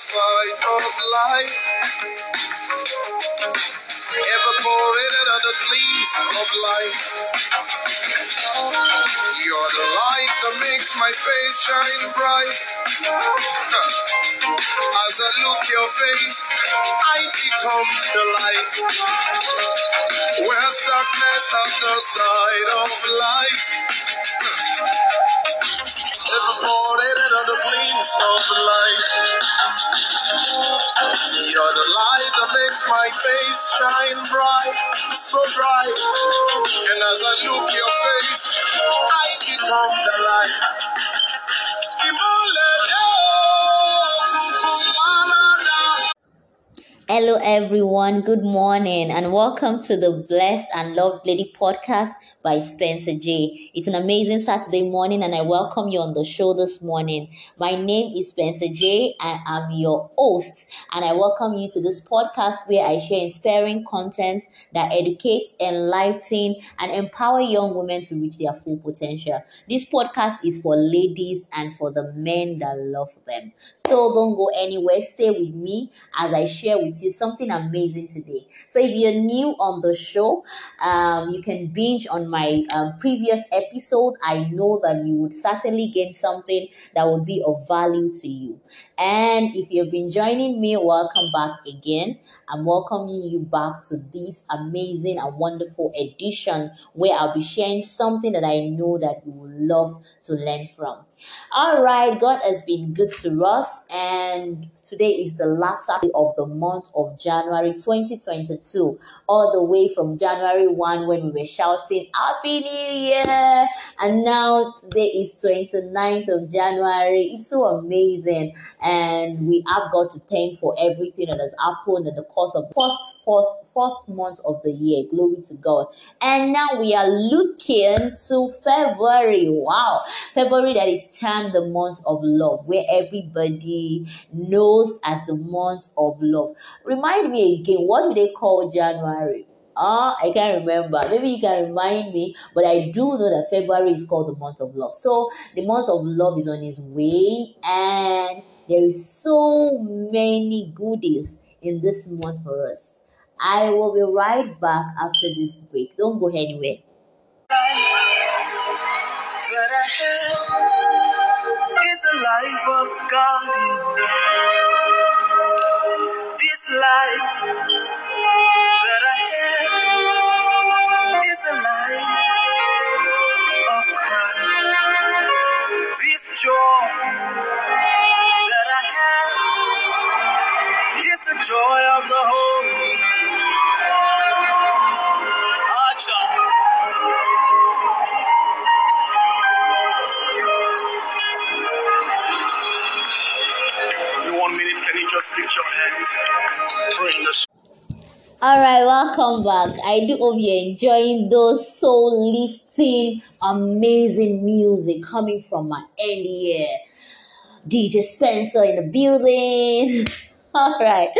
sight of light. Evaporated are the gleams of light. You're the light that makes my face shine bright. As I look your face, I become the light. Where's darkness at the side of light? Are the gleams of light. You're the light that makes my face shine bright, so bright. And as I look your face, I become the light. Hello, everyone. Good morning, and welcome to the Blessed and Loved Lady podcast by Spencer J. It's an amazing Saturday morning, and I welcome you on the show this morning. My name is Spencer J, and I'm your host. And I welcome you to this podcast where I share inspiring content that educates, enlighten, and empower young women to reach their full potential. This podcast is for ladies and for the men that love them. So don't go anywhere. Stay with me as I share with you something amazing today. So if you're new on the show, um, you can binge on my um, previous episode. I know that you would certainly gain something that would be of value to you. And if you've been joining me, welcome back again. I'm welcoming you back to this amazing and wonderful edition where I'll be sharing something that I know that you will love to learn from. All right, God has been good to us, and today is the last Saturday of the month of January 2022, all the way from January 1 when we were shouting Happy New Year, and now today is 29th of January. It's so amazing, and we have got to thank for everything that has happened in the course of first first first month of the year. Glory to God. And now we are looking to February. Wow, February that is termed the month of love, where everybody knows as the month of love. Remind me again, what do they call January? Ah, I can't remember. Maybe you can remind me, but I do know that February is called the month of love. So the month of love is on its way, and there is so many goodies in this month for us. I will be right back after this break. Don't go anywhere. Life of God joy of the Holy. All right, welcome back. I do hope you're enjoying those soul lifting, amazing music coming from my end here. DJ Spencer in the building. All right.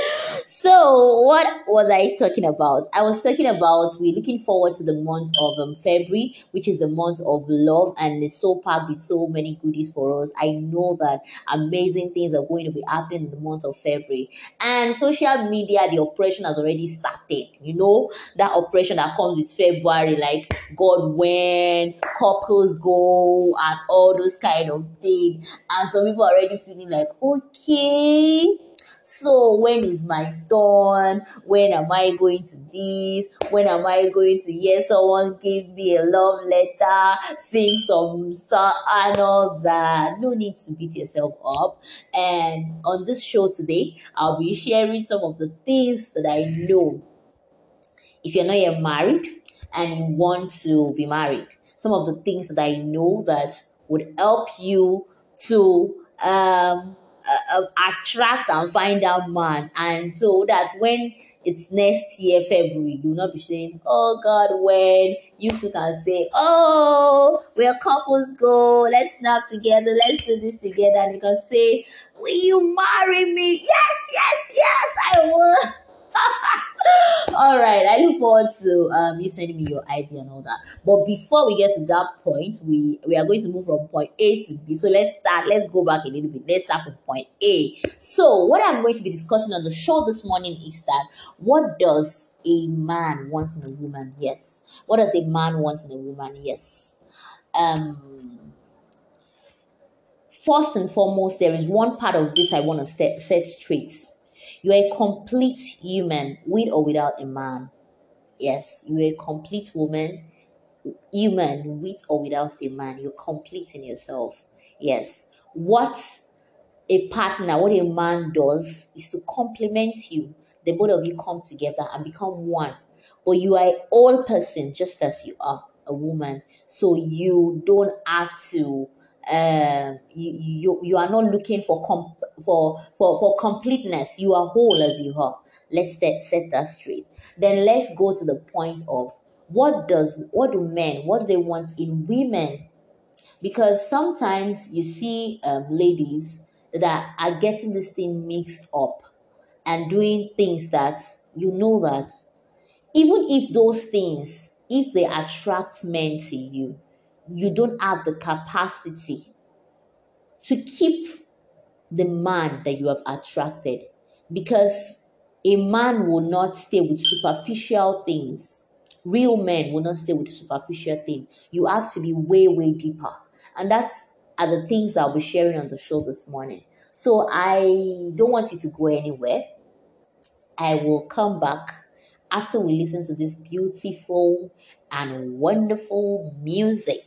So, what was I talking about? I was talking about we're looking forward to the month of um, February, which is the month of love, and it's so packed with so many goodies for us. I know that amazing things are going to be happening in the month of February, and social media, the operation has already started. You know that operation that comes with February, like God when couples go and all those kind of things, and some people are already feeling like, okay so when is my turn? When am I going to this? When am I going to hear someone give me a love letter, sing some song and all that? No need to beat yourself up. And on this show today, I'll be sharing some of the things that I know. If you're not yet married and you want to be married, some of the things that I know that would help you to um uh, uh, attract and find that man. And so that when it's next year, February, you'll not be saying, Oh God, when you two can say, Oh, where couples go, let's snap together, let's do this together. And you can say, Will you marry me? Yes, yes, yes, I will. All right. I look forward to um you sending me your IV and all that. But before we get to that point, we we are going to move from point A to B. So let's start. Let's go back a little bit. Let's start from point A. So what I'm going to be discussing on the show this morning is that what does a man want in a woman? Yes. What does a man want in a woman? Yes. Um first and foremost, there is one part of this I want to set, set straight. You are a complete human with or without a man. Yes, you're a complete woman, human with or without a man. You're complete in yourself. Yes. What a partner, what a man does is to complement you. The both of you come together and become one. But you are a whole person just as you are a woman. So you don't have to um you, you you are not looking for com- for for for completeness. You are whole as you are. Let's set, set that straight. Then let's go to the point of what does what do men what do they want in women? Because sometimes you see um, ladies that are getting this thing mixed up and doing things that you know that even if those things if they attract men to you you don't have the capacity to keep the man that you have attracted. Because a man will not stay with superficial things. Real men will not stay with superficial things you have to be way way deeper. And that's are the things that i'll be sharing on the show this morning. So i don't want you to go anywhere. I will come back after we listen to this beautiful and wonderful music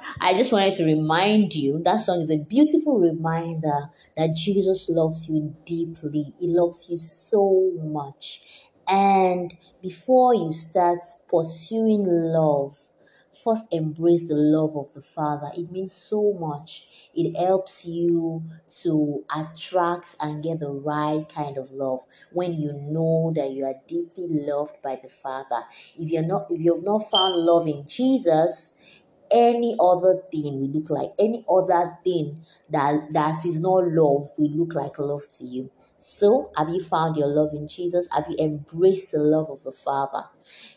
I just wanted to remind you that song is a beautiful reminder that Jesus loves you deeply. He loves you so much. And before you start pursuing love, first embrace the love of the Father. It means so much. It helps you to attract and get the right kind of love when you know that you are deeply loved by the Father. If you're not if you've not found love in Jesus, any other thing. Will look like any other thing that that is not love will look like love to you. So have you found your love in jesus? Have you embraced the love of the father?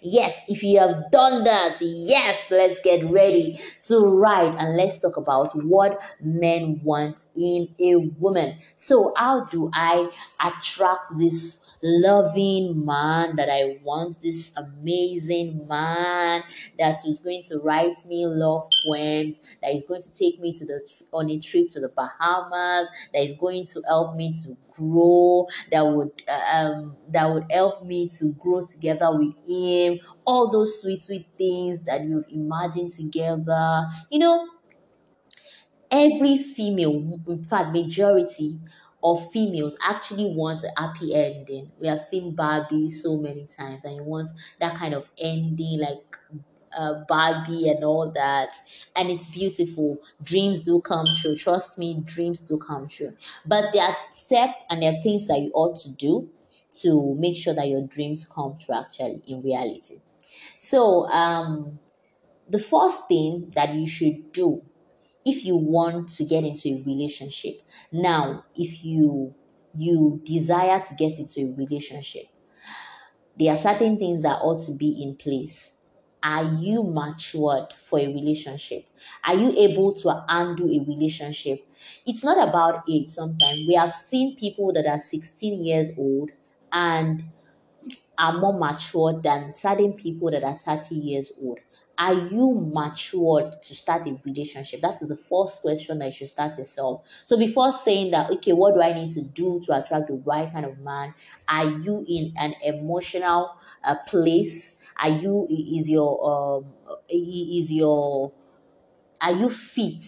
Yes if you have done that yes let's get ready to write and let's talk about what men want in a woman. So how do i attract this loving man that I want, this amazing man that is going to write me love poems, that is going to take me to the on a trip to the Bahamas, that is going to help me to grow, that would uh, um that would help me to grow together with him. All those sweet sweet things that you've imagined together, you know every female, in fact, majority of females actually want a happy ending. We have seen Barbie so many times, and you want that kind of ending, like uh, Barbie and all that, and it's beautiful. Dreams do come true. Trust me, dreams do come true. But there are steps and there are things that you ought to do to make sure that your dreams come true actually in reality. So, um, the first thing that you should do if you want to get into a relationship. Now if you you desire to get into a relationship there are certain things that ought to be in place. Are you matured for a relationship? Are you able to handle a relationship? It's not about age sometimes. We have seen people that are 16 years old and are more mature than certain people that are 30 years old are you matured to start a relationship? That is the first question that you should start yourself. So before saying that, okay, what do I need to do to attract the right kind of man? Are you in an emotional uh, place? Are you is your um is your are you fit?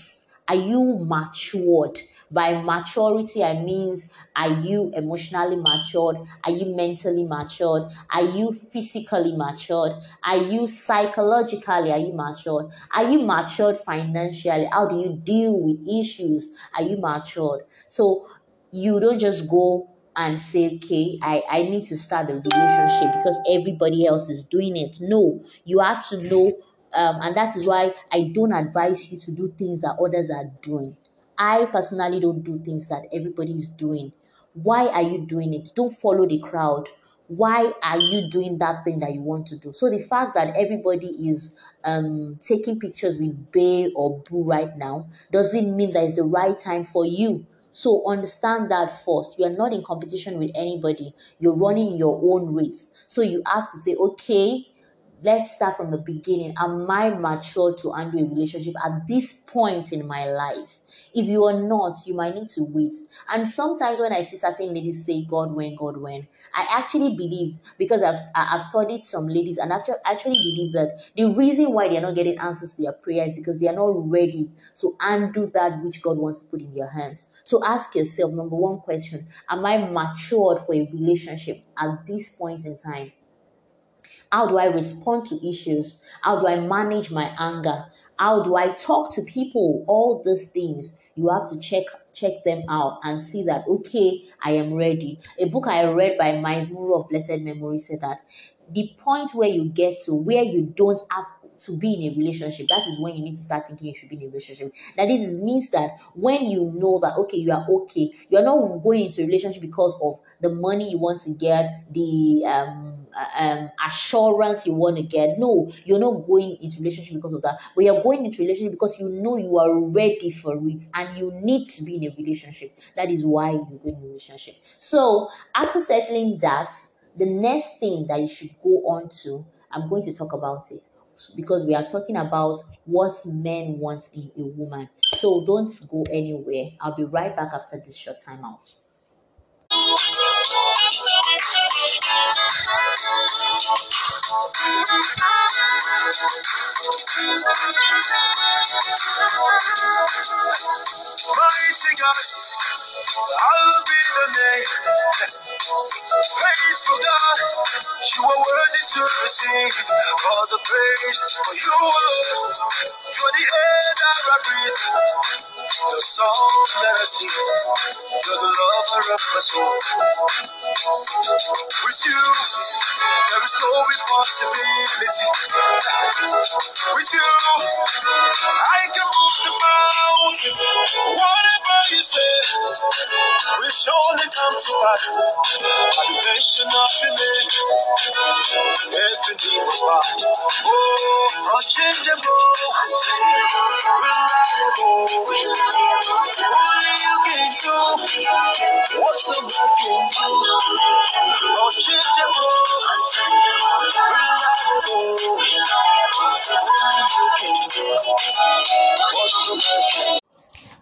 Are you matured? By maturity, I means are you emotionally matured? Are you mentally matured? Are you physically matured? Are you psychologically are you matured? Are you matured financially? How do you deal with issues? Are you matured? So you don't just go and say, okay, I, I need to start the relationship because everybody else is doing it. No, you have to know um, and that is why I don't advise you to do things that others are doing. I personally don't do things that everybody is doing. Why are you doing it? Don't follow the crowd. Why are you doing that thing that you want to do? So the fact that everybody is um, taking pictures with Bae or Boo right now doesn't mean that it's the right time for you. So understand that first. You are not in competition with anybody. You're running your own race. So you have to say, okay, let's start from the beginning. Am I mature to handle a relationship at this point in my life? If you are not, you might need to wait. And sometimes when I see certain ladies say, God when, God when, I actually believe, because I've, I've studied some ladies and actually, actually believe that the reason why they're not getting answers to their prayers because they are not ready to undo that which God wants to put in their hands. So ask yourself, number one question, am I matured for a relationship at this point in time? How do I respond to issues? How do I manage my anger? How do I talk to people? All these things you have to check check them out and see that okay, I am ready. A book I read by Myles Munroe of Blessed Memory said that the point where you get to where you don't have to be in a relationship, that is when you need to start thinking you should be in a relationship. That is means that when you know that okay, you are okay, you are not going into a relationship because of the money you want to get, the um, um assurance you want to get. No, you're not going into relationship because of that, but you're going into relationship because you know you are ready for it and you need to be in a relationship. That is why you go in a relationship. So after settling that, the next thing that you should go on to, I'm going to talk about it because we are talking about what men want in a woman. So don't go anywhere. I'll be right back after this short time out. Mighty God, I'll be the name. Faithful God, you are worthy to receive all the praise. For you are, you're the air that I breathe, the song that I sing. You're the lover of my soul. With you, there is no impossibility. With you, I can move the mountain. Whatever you say, will surely come to pass. By the nation of the name, every knee will bow. Oh, unchangeable, reliable, only you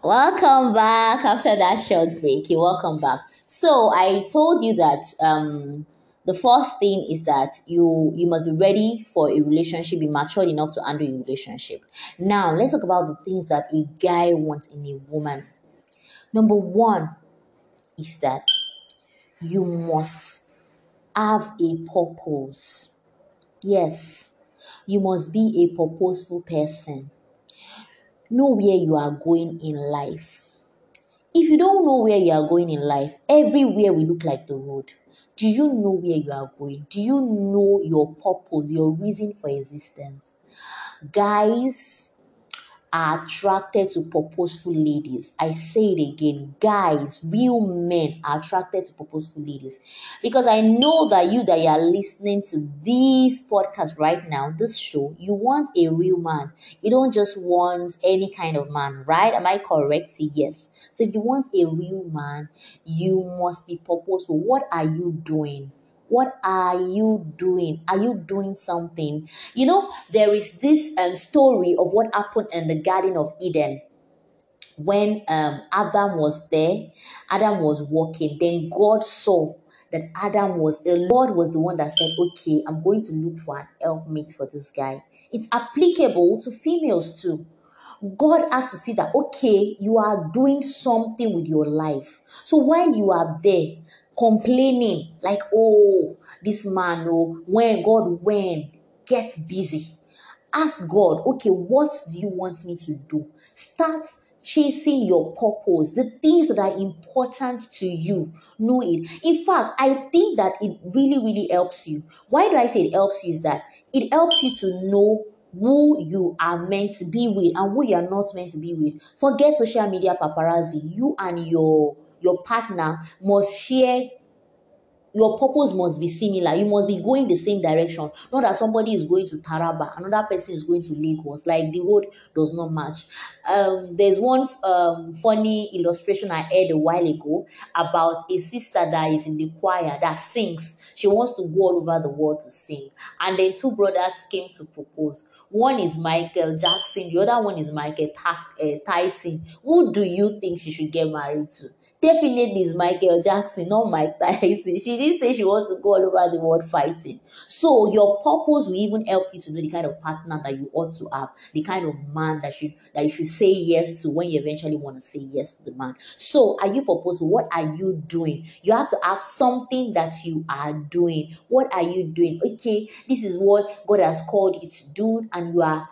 Welcome back after that short break. You're welcome back. So I told you that um the first thing is that you you must be ready for a relationship, be mature enough to handle a relationship. Now let's talk about the things that a guy wants in a woman. Number one is that you must have a purpose. Yes, You must be a purposeful person. Know where you are going in life. If you don't know where you are going in life, everywhere will look like the road. Do you know where you are going? Do you know your purpose, your reason for existence? Guys, are attracted to purposeful ladies. I say it again, guys, real men are attracted to purposeful ladies. Because I know that you that you are listening to this podcast right now, this show, you want a real man. You don't just want any kind of man, right? Am I correct? Yes. So if you want a real man, you must be purposeful. What are you doing? What are you doing? Are you doing something? You know, there is this um, story of what happened in the Garden of Eden when um, Adam was there, Adam was walking, then God saw that Adam was the Lord was the one that said, Okay, I'm going to look for an helpmate for this guy. It's applicable to females too. God has to see that, okay, you are doing something with your life. So while you are there complaining, like, oh, this man, oh, when, God, when, get busy. Ask God, okay, what do you want me to do? Start chasing your purpose, the things that are important to you. Know it. In fact, I think that it really, really helps you. Why do I say it helps you? Is that it helps you to know who you are meant to be with and who you are not meant to be with. Forget social media paparazzi. You and your your partner must share your purpose must be similar. You must be going the same direction. Not that somebody is going to Taraba, another person is going to Lagos. Like the road does not match. Um, there's one um, funny illustration I heard a while ago about a sister that is in the choir that sings. She wants to go all over the world to sing. And then two brothers came to propose. One is Michael Jackson, the other one is Michael uh, Tyson. Who do you think she should get married to? Definitely is Michael Jackson, not Mike Tyson. She didn't say she wants to go all over the world fighting. So your purpose will even help you to know the kind of partner that you ought to have, the kind of man that should that you should say yes to when you eventually want to say yes to the man. So are you purposeful? What are you doing? You have to have something that you are doing. What are you doing? Okay, this is what God has called you to do, and you are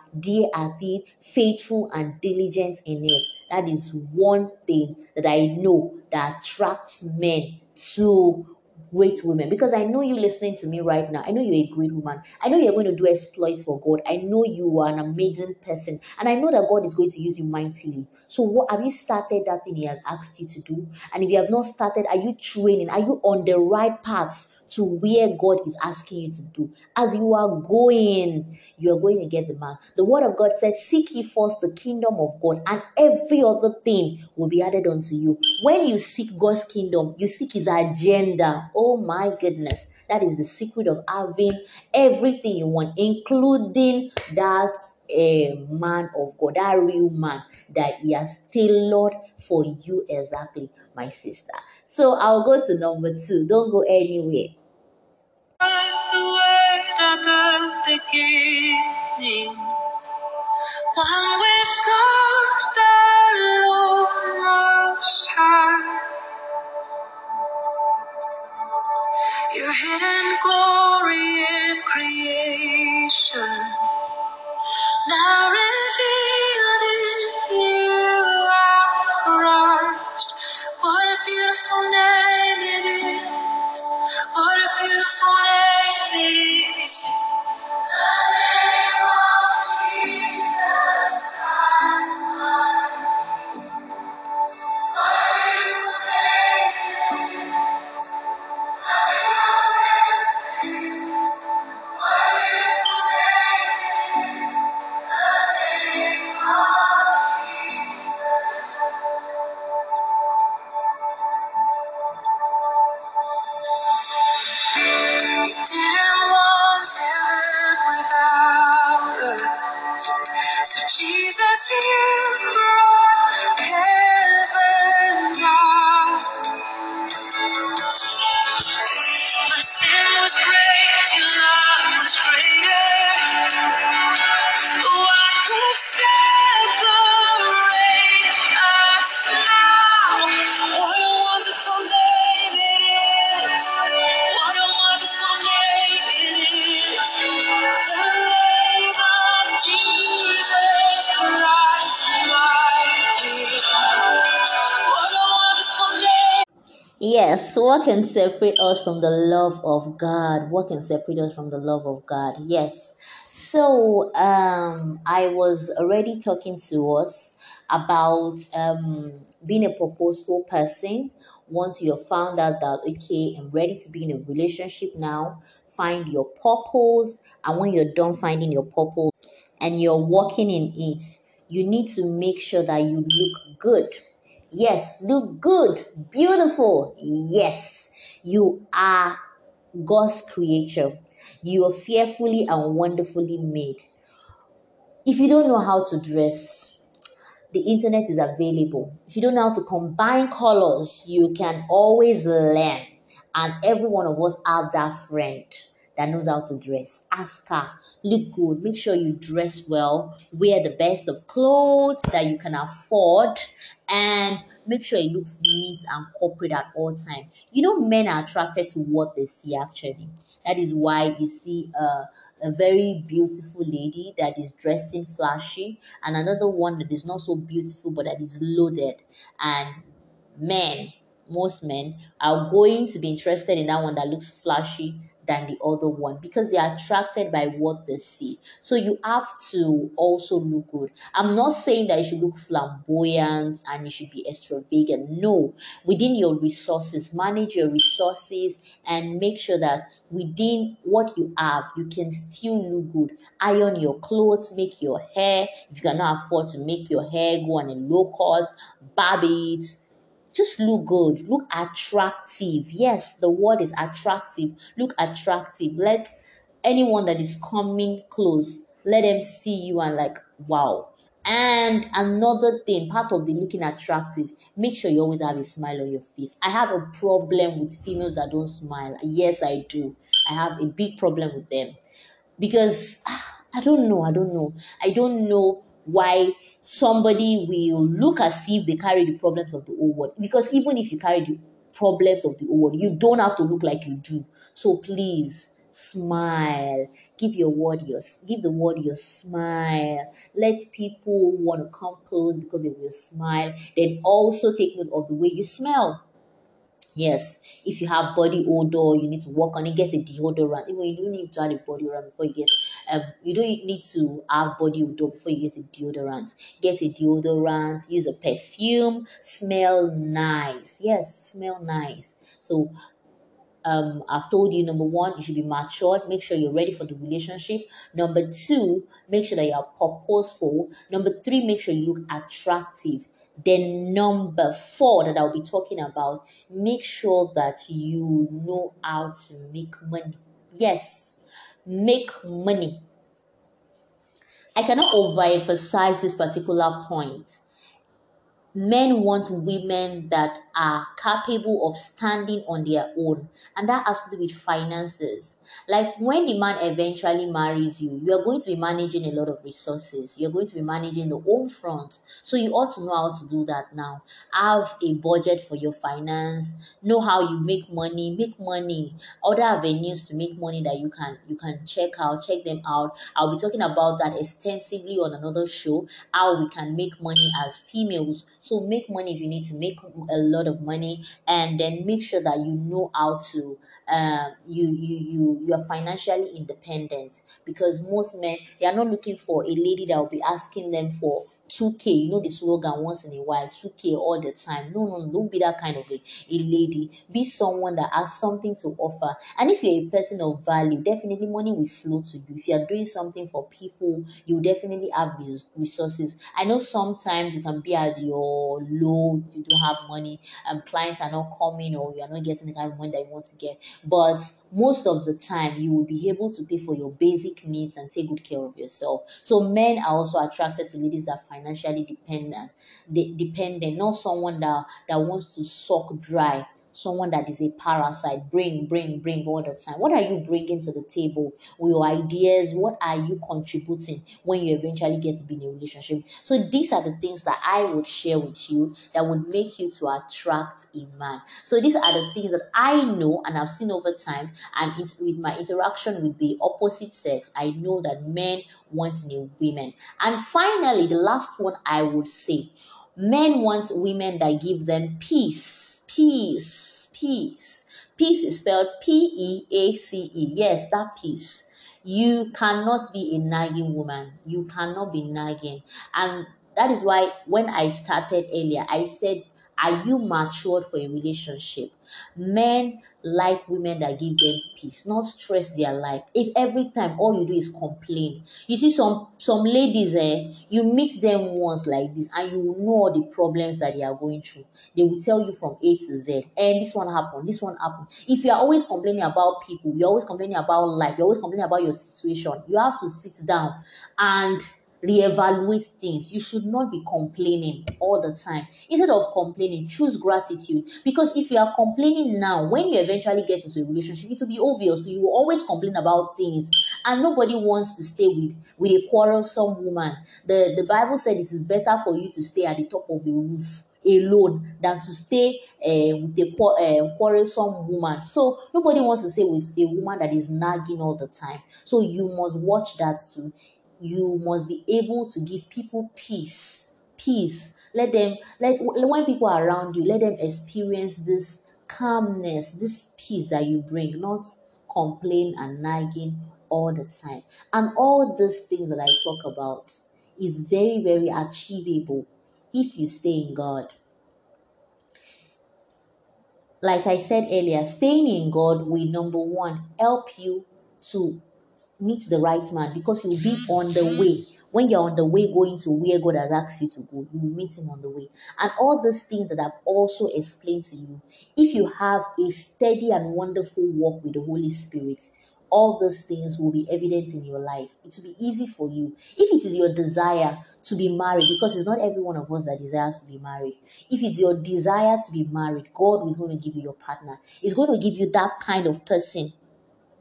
it, faithful and diligent in it. That is one thing that I know that attracts men to great women because I know you listening to me right now. I know you're a great woman. I know you're going to do exploits for God. I know you are an amazing person. And I know that God is going to use you mightily. So what have you started that thing He has asked you to do? And if you have not started, are you training? Are you on the right path? To where God is asking you to do. As you are going, you are going to get the man. The word of God says, Seek ye first the kingdom of God, and every other thing will be added unto you. When you seek God's kingdom, you seek his agenda. Oh my goodness. That is the secret of having everything you want, including that a man of God, a real man that He has tailored for you exactly, my sister. So I'll go to number two. Don't go anywhere. The word at the beginning, one with God, the Lord Most High. Your hidden glory in creation, now revealed Yes, what can separate us from the love of God? What can separate us from the love of God? Yes. So, um, I was already talking to us about um, being a purposeful person. Once you have found out that, okay, I'm ready to be in a relationship now, find your purpose. And when you're done finding your purpose and you're walking in it, you need to make sure that you look good Yes, look good, beautiful. Yes, you are God's creature. You are fearfully and wonderfully made. If you don't know how to dress, the internet is available. If you don't know how to combine colors, you can always learn. And every one of us have that friend that knows how to dress. Ask her, look good, make sure you dress well, wear the best of clothes that you can afford, and make sure it looks neat and corporate at all time. You know, men are attracted to what they see actually. That is why you see a, a very beautiful lady that is dressing flashy, and another one that is not so beautiful but that is loaded. And men most men are going to be interested in that one that looks flashy than the other one because they are attracted by what they see. So you have to also look good. I'm not saying that you should look flamboyant and you should be extravagant. No, within your resources, manage your resources and make sure that within what you have, you can still look good. Iron your clothes, make your hair. If you cannot afford to make your hair, go on a low cost, barb it just look good, look attractive. Yes, the word is attractive. Look attractive. Let anyone that is coming close, let them see you and like, wow. And another thing, part of the looking attractive, make sure you always have a smile on your face. I have a problem with females that don't smile. Yes, I do. I have a big problem with them because I don't know. I don't know. I don't know why somebody will look as if they carry the problems of the old world. Because even if you carry the problems of the old world, you don't have to look like you do. So please smile give your word your give the word your smile let people want to come close because of your smile then also take note of the way you smell Yes, if you have body odor, you need to work on it. Get a deodorant. Even you don't need to add a body odor before you get. Um, you don't need to have body odor before you get a deodorant. Get a deodorant. Use a perfume. Smell nice. Yes, smell nice. So um, I've told you number one, you should be matured. Make sure you're ready for the relationship. Number two, make sure that you are purposeful. Number three, make sure you look attractive. Then number four that I'll be talking about, make sure that you know how to make money. Yes, make money. I cannot overemphasize this particular point men want women that are capable of standing on their own and that has to do with finances. Like when the man eventually marries you you are going to be managing a lot of resources. You're going to be managing the home front. So you ought to know how to do that now. Have a budget for your finance. Know how you make money. Make money. Other avenues to make money that you can you can check out check them out. I'll be talking about that extensively on another show how we can make money as females so make money if you need to make a lot of money, and then make sure that you know how to uh, you you you you are financially independent because most men they are not looking for a lady that will be asking them for 2k you know the slogan once in a while 2k all the time. No no don't be that kind of a, a lady. Be someone that has something to offer. And if you're a person of value definitely money will flow to you. If you are doing something for people you definitely have resources. I know sometimes you can be at your low you don't have money and clients are not coming or you are not getting the kind of money that you want to get. But most of the time you will be able to pay for your basic needs and take good care of yourself. So men are also attracted to ladies that find financially dependent, de- dependent, not someone that, that wants to suck dry someone that is a parasite. Bring, bring, bring all the time. What are you bringing to the table with your ideas? What are you contributing when you eventually get to be in a relationship? So these are the things that I would share with you that would make you to attract a man. So these are the things that I know and I've seen over time, and it's with my interaction with the opposite sex, I know that men want new women. And finally, the last one I would say, men want women that give them peace peace, Peace. Peace is spelled P E A C E. Yes, that peace. You cannot be a nagging woman. You cannot be nagging. And that is why when I started earlier, I said are you matured for a relationship? Men like women that give them peace, not stress their life. If every time all you do is complain, you see some some ladies, eh, you meet them once like this, and you will know all the problems that they are going through. They will tell you from A to Z, and eh, this one happened, this one happened. If you are always complaining about people, you're always complaining about life, you're always complaining about your situation, you have to sit down and reevaluate things. You should not be complaining all the time. Instead of complaining, choose gratitude. Because if you are complaining now, when you eventually get into a relationship, it will be obvious. So you will always complain about things, and nobody wants to stay with with a quarrelsome woman. The the Bible said it is better for you to stay at the top of the roof alone than to stay uh, with a uh, quarrelsome woman. So nobody wants to stay with a woman that is nagging all the time. So you must watch that too you must be able to give people peace peace. Let them let when people are around you let them experience this calmness this peace that you bring not complain and nagging all the time. And all these things that i talk about is very very achievable if you stay in god. Like i said earlier staying in god will number one help you to meet the right man because you'll be on the way. When you're on the way going to where God has asked you to go, you will meet him on the way. And all these things that I've also explained to you, if you have a steady and wonderful walk with the Holy Spirit, all those things will be evident in your life. It will be easy for you. If it is your desire to be married, because it's not every one of us that desires to be married. If it's your desire to be married, God is going to give you your partner. He's going to give you that kind of person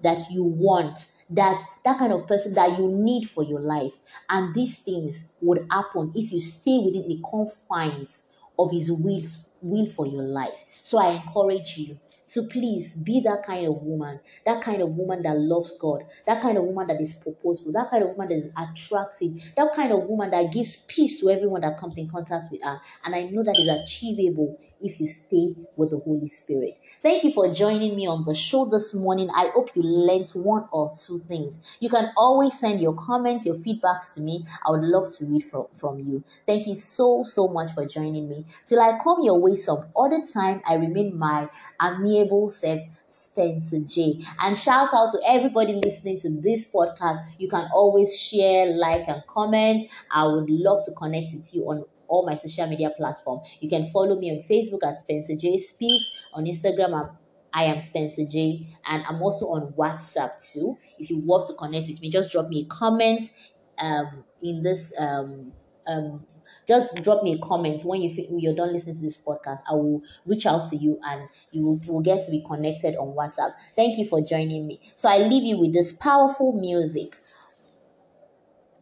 that you want that that kind of person that you need for your life. And these things would happen if you stay within the confines of his will will for your life. So i encourage you so please be that kind of woman, that kind of woman that loves God, that kind of woman that is purposeful, that kind of woman that is attractive, that kind of woman that gives peace to everyone that comes in contact with her. And I know that is achievable if you stay with the Holy Spirit. Thank you for joining me on the show this morning. I hope you learned one or two things. You can always send your comments, your feedbacks to me. I would love to read from, from you. Thank you so, so much for joining me. Till I come your way some other time, I remain my amiable able self, Spencer J. And shout out to everybody listening to this podcast. You can always share, like, and comment. I would love to connect with you on all my social media platforms. You can follow me on Facebook at Spencer J Speaks, on Instagram I'm I am Spencer J, and I'm also on WhatsApp too. If you want to connect with me, just drop me a comment um, in this um, um, just drop me a comment when you feel you're done listening to this podcast. I will reach out to you and you will, will get to be connected on WhatsApp. Thank you for joining me. So I leave you with this powerful music.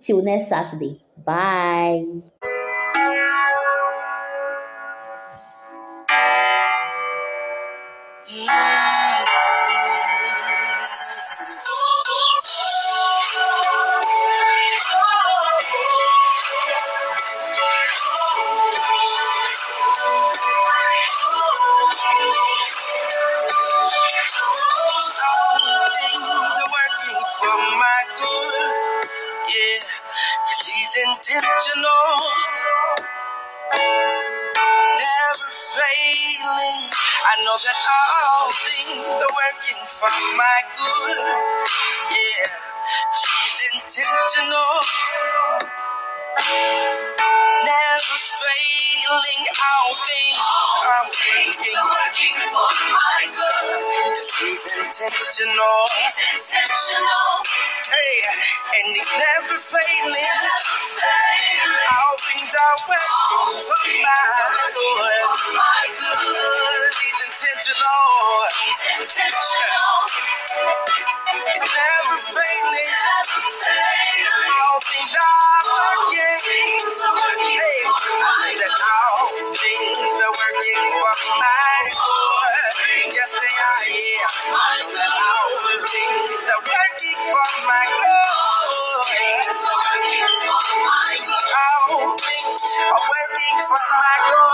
Till next Saturday. Bye. That all things are working for my good. Yeah, she's intentional, never failing. All things are working, working for my good. Cause he's intentional. He's intentional. Hey, and he's never failing. Never failing. All things are working for my good. Intentional. He's intentional. Never working. Things are working for my good. Yes, they are. Things are working for my things are working for my.